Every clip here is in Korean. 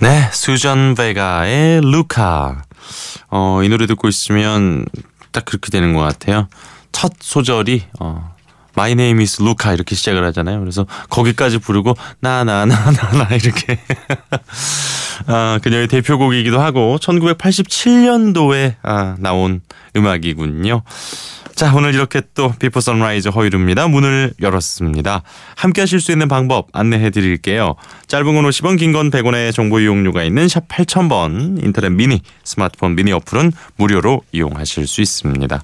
네, 수전 베가의 루카. 어, 이 노래 듣고 있으면 딱 그렇게 되는 것 같아요. 첫 소절이 어, My name is Luka 이렇게 시작을 하잖아요. 그래서 거기까지 부르고 나나나나나 이렇게 아, 그녀의 대표곡이기도 하고 1987년도에 아, 나온 음악이군요. 자, 오늘 이렇게 또 비포 선라이즈 허일후입니다. 문을 열었습니다. 함께 하실 수 있는 방법 안내해 드릴게요. 짧은 건 50원, 긴 건 100원의 정보 이용료가 있는 샵 8000번 인터넷 미니, 스마트폰 미니 어플은 무료로 이용하실 수 있습니다.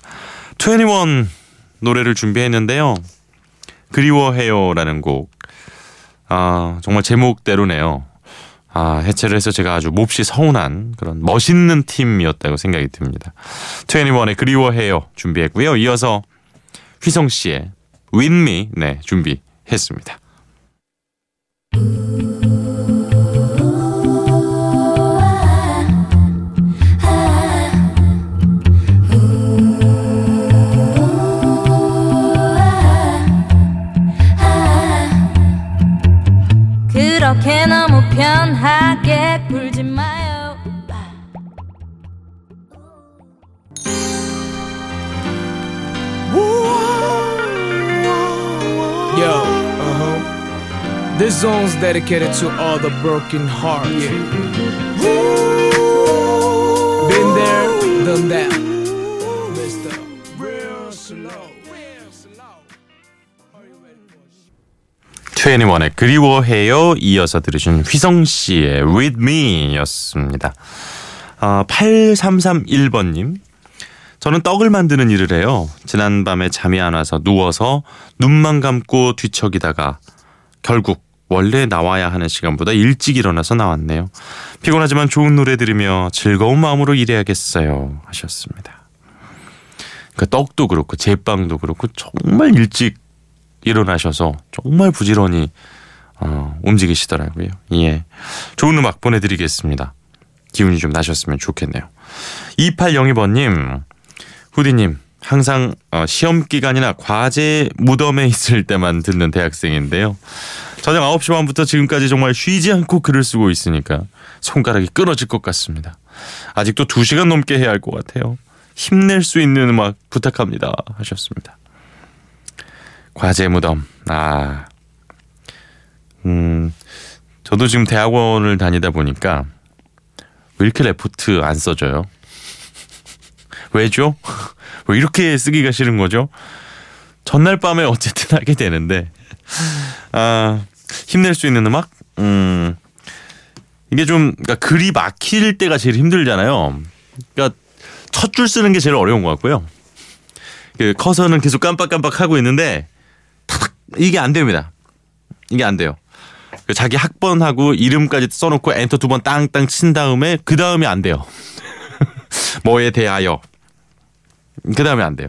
21 노래를 준비했는데요. 그리워해요라는 곡. 아, 정말 제목대로네요. 아, 해체를 해서 제가 아주 몹시 서운한 그런 멋있는 팀이었다고 생각이 듭니다. 21의 그리워해요 준비했고요. 이어서 휘성 씨의 Me 네, 준비했습니다. Song's dedicated to all the broken hearts. Been there, done that. Mr. Real slow. 21의 그리워해요 이어서 들으신 휘성 씨의 With Me였습니다. 아, 8331번님 저는 떡을 만드는 일을 해요. 지난밤에 잠이 안 와서 누워서 눈만 감고 뒤척이다가 결국 원래 나와야 하는 시간보다 일찍 일어나서 나왔네요. 피곤하지만 좋은 노래 들으며 즐거운 마음으로 일해야겠어요. 하셨습니다. 그 떡도 그렇고 제빵도 그렇고 정말 일찍 일어나셔서 정말 부지런히 어, 움직이시더라고요. 예. 좋은 음악 보내드리겠습니다. 기운이 좀 나셨으면 좋겠네요. 2802번님, 후디님, 항상 어, 시험 기간이나 과제 무덤에 있을 때만 듣는 대학생인데요. 저녁 9시 반부터 지금까지 정말 쉬지 않고 글을 쓰고 있으니까 손가락이 끊어질 것 같습니다. 아직도 2시간 넘게 해야 할 것 같아요. 힘낼 수 있는 음악 부탁합니다. 하셨습니다. 과제 무덤. 아. 음. 저도 지금 대학원을 다니다 보니까 왜 이렇게 레포트 안 써줘요? 왜죠? 왜 이렇게 쓰기가 싫은 거죠? 전날 밤에 어쨌든 하게 되는데 아 힘낼 수 있는 음악 음 이게 좀 그러니까 글이 막힐 때가 제일 힘들잖아요. 그러니까 첫 줄 쓰는 게 제일 어려운 것 같고요. 그 커서는 계속 깜빡깜빡 하고 있는데 탁 이게 안 됩니다. 이게 안 돼요. 그 자기 학번하고 이름까지 써놓고 엔터 두 번 땅땅 친 다음에 그 다음에 안 돼요. 뭐에 대하여 그 다음에 안 돼요.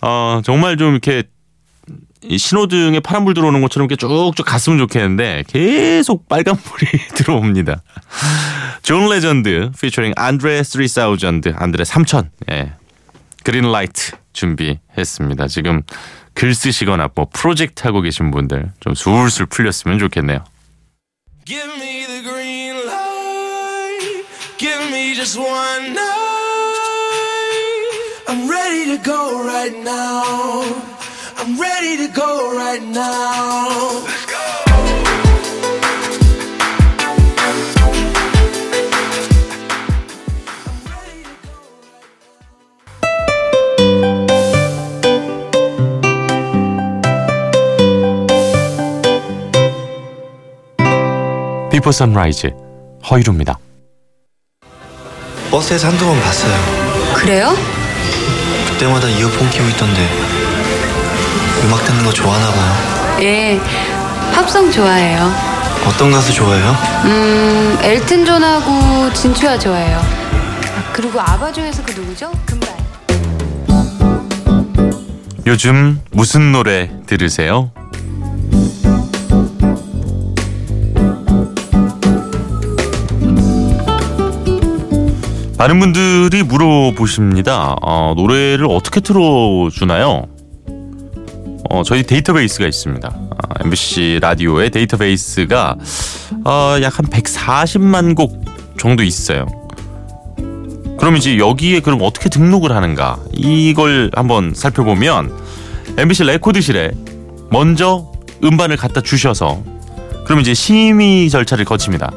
어 정말 좀 이렇게 이 신호등에 파란불 들어오는 것처럼 이렇게 쭉쭉 갔으면 좋겠는데 계속 빨간불이 들어옵니다. 존 레전드 피처링 안드레 3000 안드레 3000 예. Green Light 준비했습니다. 지금 글 쓰시거나 뭐 프로젝트 하고 계신 분들 좀 술술 풀렸으면 좋겠네요. Give me the green light. Give me just one night. I'm ready to go right now. Ready to go right now. Let's go. 비포 선라이즈 허일후입니다. 버스에서 한두 번 봤어요. 그래요? 그때마다 이어폰 끼고 있던데 음악 듣는 거 좋아하나 봐요. 예, 팝송 좋아해요. 어떤 가수 좋아해요? 음, 엘튼 존하고 진추하 좋아해요. 아, 그리고 아바 중에서 그 누구죠? 금발. 요즘 무슨 노래 들으세요? 많은 분들이 물어보십니다. 어, 노래를 어떻게 틀어주나요? 어, 저희 데이터베이스가 있습니다. 아, MBC 라디오의 데이터베이스가 어, 약한 140만 곡 정도 있어요. 그럼 이제 여기에 그럼 어떻게 등록을 하는가? 이걸 한번 살펴보면 MBC 레코드실에 먼저 음반을 갖다 주셔서 그럼 이제 심의 절차를 거칩니다.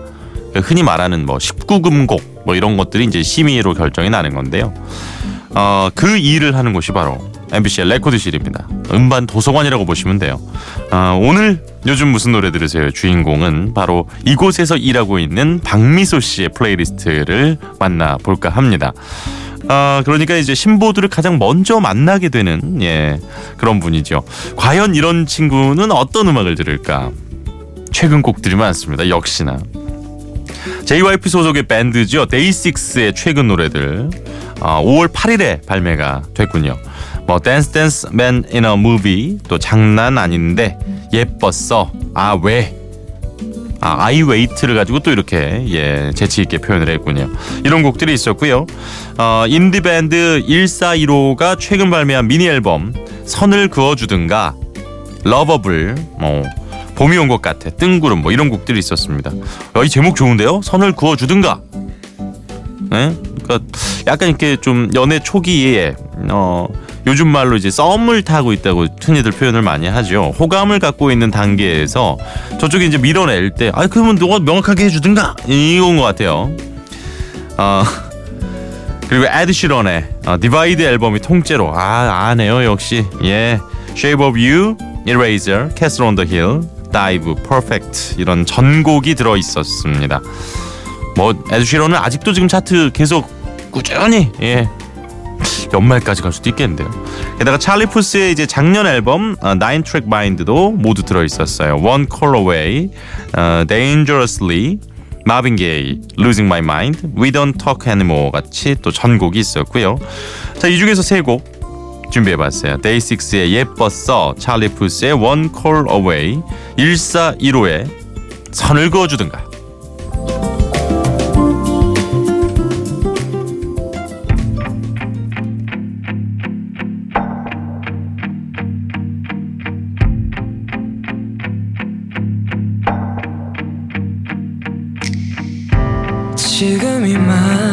그러니까 흔히 말하는 뭐 19금곡 뭐 이런 것들이 이제 심의로 결정이 나는 건데요. 어, 그 일을 하는 곳이 바로 MBC의 레코드실입니다. 음반 도서관이라고 보시면 돼요. 어, 오늘 요즘 무슨 노래 들으세요? 주인공은 바로 이곳에서 일하고 있는 박미소 씨의 플레이리스트를 만나볼까 합니다. 아, 그러니까 이제 신보들을 가장 먼저 만나게 되는 예, 그런 분이죠. 과연 이런 친구는 어떤 음악을 들을까? 최근 곡들이 많습니다. 역시나. JYP 소속의 밴드죠. 데이식스의 최근 노래들 어, 5월 8일에 발매가 됐군요. 뭐 Dance Dance Man in a Movie 또 장난 아닌데 예뻤어 아 왜? 아 I Wait를 가지고 또 이렇게 예 재치 있게 표현을 했군요. 이런 곡들이 있었고요. 어 인디 밴드 1415가 최근 발매한 미니 앨범 선을 그어주든가 러버블 뭐 봄이 온 것 같아 뜬구름 뭐 이런 곡들이 있었습니다. 어, 이 제목 좋은데요? 선을 그어주든가. 네? 그러니까 약간 이렇게 좀 연애 초기에 어 요즘 말로 이제 썸을 타고 있다고 흔히들 표현을 많이 하죠. 호감을 갖고 있는 단계에서 저쪽에 이제 밀어낼 때, 아 그러면 너가 명확하게 해주든가 이건 것 같아요. 어 그리고 에드 시런의 어, Divide 앨범이 통째로 아 아네요 역시 예 Shape of You, Eraser, Castle on the Hill, Dive, Perfect 이런 전곡이 들어 있었습니다. 뭐 에드 시런은 아직도 지금 차트 계속 꾸준히 예 연말까지 갈 수도 있겠는데요. 게다가 찰리 푸스의 이제 작년 앨범 어, Nine Track Mind도 모두 들어 있었어요. One Call Away, 어, Dangerously, Marvin Gaye, Losing My Mind, We Don't Talk Anymore 같이 또 전곡이 있었고요. 자, 이 중에서 세 곡 준비해봤어요. 데이식스의 예뻤어, 찰리 푸스의 One Call Away, 1415의 선을 그어주든가. 지금 이 말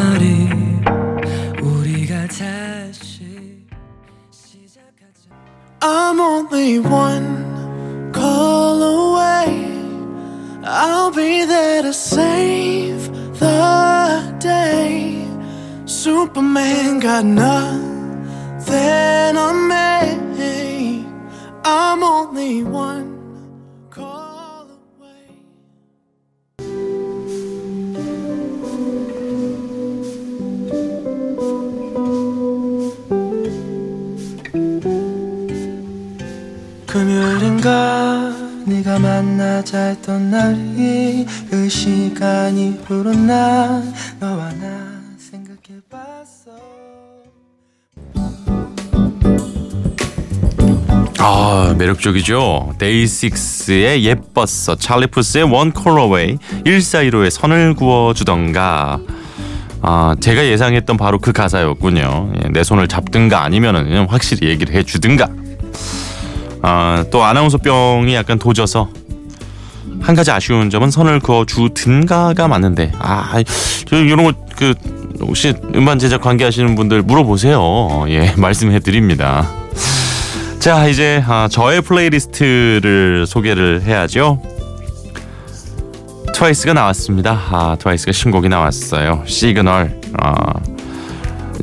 아 매력적이죠. 데이식스의 예뻤어, 찰리 푸스의 One Call Away, 1415의 선을 그어주던가. 아 제가 예상했던 바로 그 가사였군요. 예, 내 손을 잡든가 아니면은 확실히 얘기를 해주든가. 아 또 아나운서병이 약간 도져서 한 가지 아쉬운 점은 선을 그어주든가가 맞는데 아저 이런 거그 혹시 음반 제작 관계하시는 분들 물어보세요. 예 말씀해 드립니다. 자 이제 아, 저의 playlist를 소개를 해야죠. 트와이스가 나왔습니다. 아, 트와이스가 신곡이 나왔어요. 시그널. 아,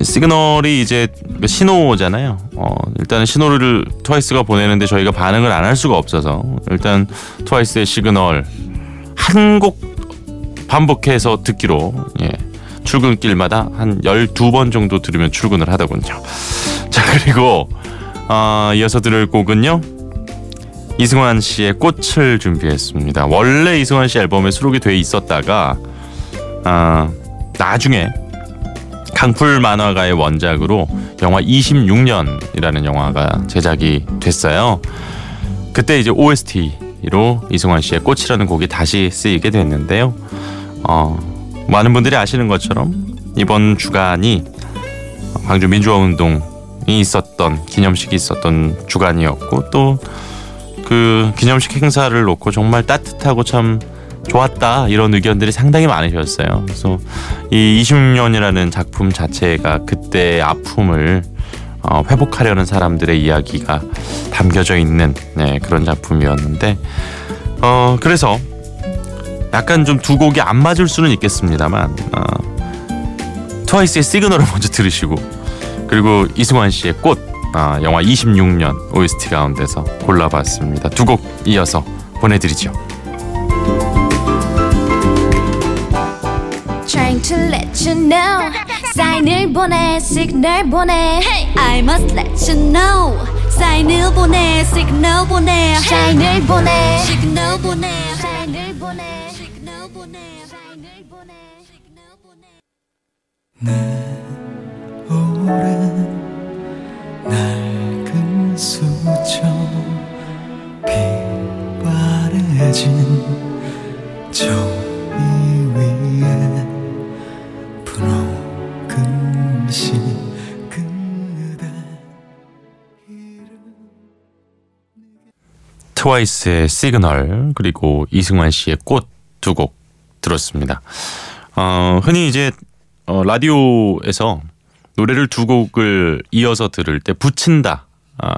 시그널이 이제 신호잖아요. 어, 일단 신호를 트와이스가 보내는데 저희가 반응을 안 할 수가 없어서 일단 트와이스의 시그널 한 곡 반복해서 듣기로 예, 출근길마다 한 12번 정도 들으면 출근을 하더군요. 자 그리고 아, 이어서 들을 곡은요. 이승환 씨의 꽃을 준비했습니다. 원래 이승환 씨 앨범에 수록이 돼 있었다가 아, 나중에 강풀 만화가의 원작으로 영화 26년이라는 영화가 제작이 됐어요. 그때 이제 OST로 이승환 씨의 꽃이라는 곡이 다시 쓰이게 됐는데요. 어, 많은 분들이 아시는 것처럼 이번 주간이 광주 민주화운동이 있었던 기념식이 있었던 주간이었고 또 그 기념식 행사를 놓고 정말 따뜻하고 참 좋았다 이런 의견들이 상당히 많으셨어요. 그래서 이 20년이라는 작품 자체가 그때의 아픔을 어, 회복하려는 사람들의 이야기가 담겨져 있는 네, 그런 작품이었는데 어, 그래서 약간 좀 두 곡이 안 맞을 수는 있겠습니다만 어, 트와이스의 시그널을 먼저 들으시고 그리고 이승환 씨의 꽃 아, 영화 26년 OST 가운데서 골라봤습니다. 두 곡 이어서 보내드리죠. Trying to let you know. 사인을 보내 시그널 보내. I must let you know. 사인을 보내 시그널 보내. 사인을 보내. 시그널 보내. 사인을 보내. 시그널 보내. 사인을 보내. 시그널 보내 그대 트와이스의 시그널 그리고 이승환 씨의 꽃 두 곡 들었습니다. 어, 흔히 이제 어, 라디오에서 노래를 두 곡을 이어서 들을 때 붙인다. 아,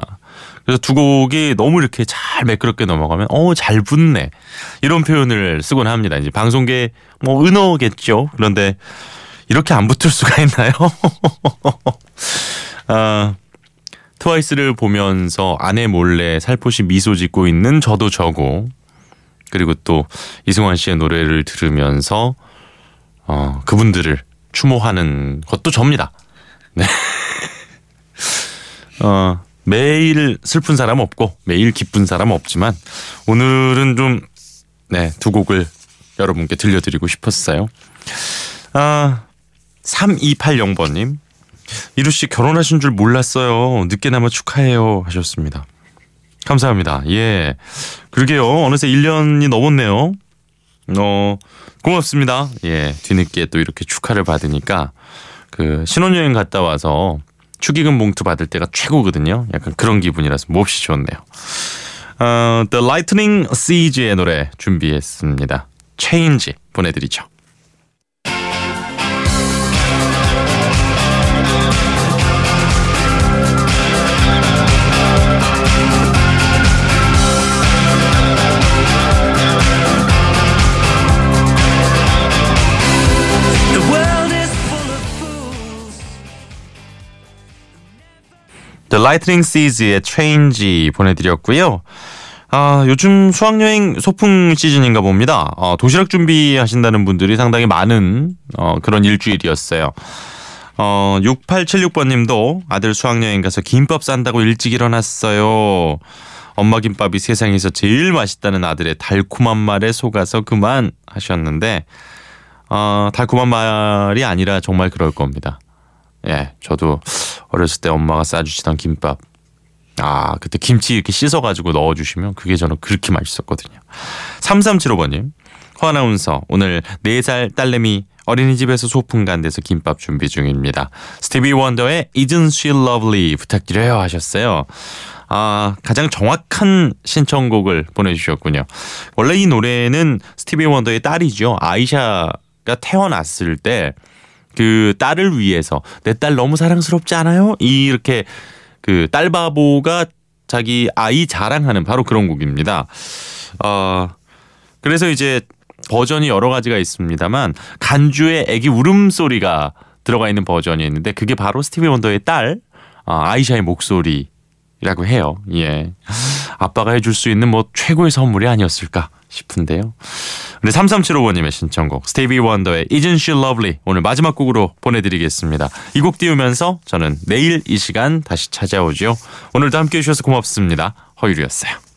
그래서 두 곡이 너무 이렇게 잘 매끄럽게 넘어가면 어 잘 붙네 이런 표현을 쓰곤 합니다. 이제 방송계 뭐 은어겠죠. 그런데 이렇게 안 붙을 수가 있나요? 아, 트와이스를 보면서 아내 몰래 살포시 미소 짓고 있는 저도 저고 그리고 또 이승환 씨의 노래를 들으면서 어, 그분들을 추모하는 것도 접니다. 네. 어, 매일 슬픈 사람 없고 매일 기쁜 사람 없지만 오늘은 좀 네, 두 곡을 여러분께 들려드리고 싶었어요. 아, 3280번 님. 이루 씨 결혼하신 줄 몰랐어요. 늦게나마 축하해요 하셨습니다. 감사합니다. 예. 그러게요. 어느새 1년이 넘었네요. 어, 고맙습니다. 예. 뒤늦게 또 이렇게 축하를 받으니까 그 신혼여행 갔다 와서 축의금 봉투 받을 때가 최고거든요. 약간 그런 기분이라서 몹시 좋네요. 어, The Lightning Siege의 노래 준비했습니다. Change 보내드리죠. The Lightning Siege의 Change 보내드렸고요. 아, 요즘 수학여행 소풍 시즌인가 봅니다. 어, 도시락 준비하신다는 분들이 상당히 많은 어, 그런 일주일이었어요. 어, 6876번 님도 아들 수학여행 가서 김밥 싼다고 일찍 일어났어요. 엄마 김밥이 세상에서 제일 맛있다는 아들의 달콤한 말에 속아서 그만 하셨는데, 어, 달콤한 말이 아니라 정말 그럴 겁니다. 예, 저도 어렸을 때 엄마가 싸주시던 김밥. 아, 그때 김치 이렇게 씻어가지고 넣어주시면 그게 저는 그렇게 맛있었거든요. 3375번님, 허 아나운서, 오늘 4살 딸내미 어린이집에서 소풍 간 데서 김밥 준비 중입니다. 스티비 원더의 Isn't She Lovely 부탁드려요 하셨어요. 아, 가장 정확한 신청곡을 보내주셨군요. 원래 이 노래는 스티비 원더의 딸이죠. 아이샤가 태어났을 때 그 딸을 위해서 내 딸 너무 사랑스럽지 않아요? 이렇게 그 딸바보가 자기 아이 자랑하는 바로 그런 곡입니다. 어, 그래서 이제 버전이 여러 가지가 있습니다만 간주에 애기 울음소리가 들어가 있는 버전이 있는데 그게 바로 스티비 원더의 딸 어, 아이샤의 목소리라고 해요. 예. 아빠가 해줄 수 있는 뭐 최고의 선물이 아니었을까 싶은데요. 우리 3375번님의 신청곡 스티비 원더의 Isn't She Lovely 오늘 마지막 곡으로 보내드리겠습니다. 이 곡 띄우면서 저는 내일 이 시간 다시 찾아오죠. 오늘도 함께해 주셔서 고맙습니다. 허유리였어요.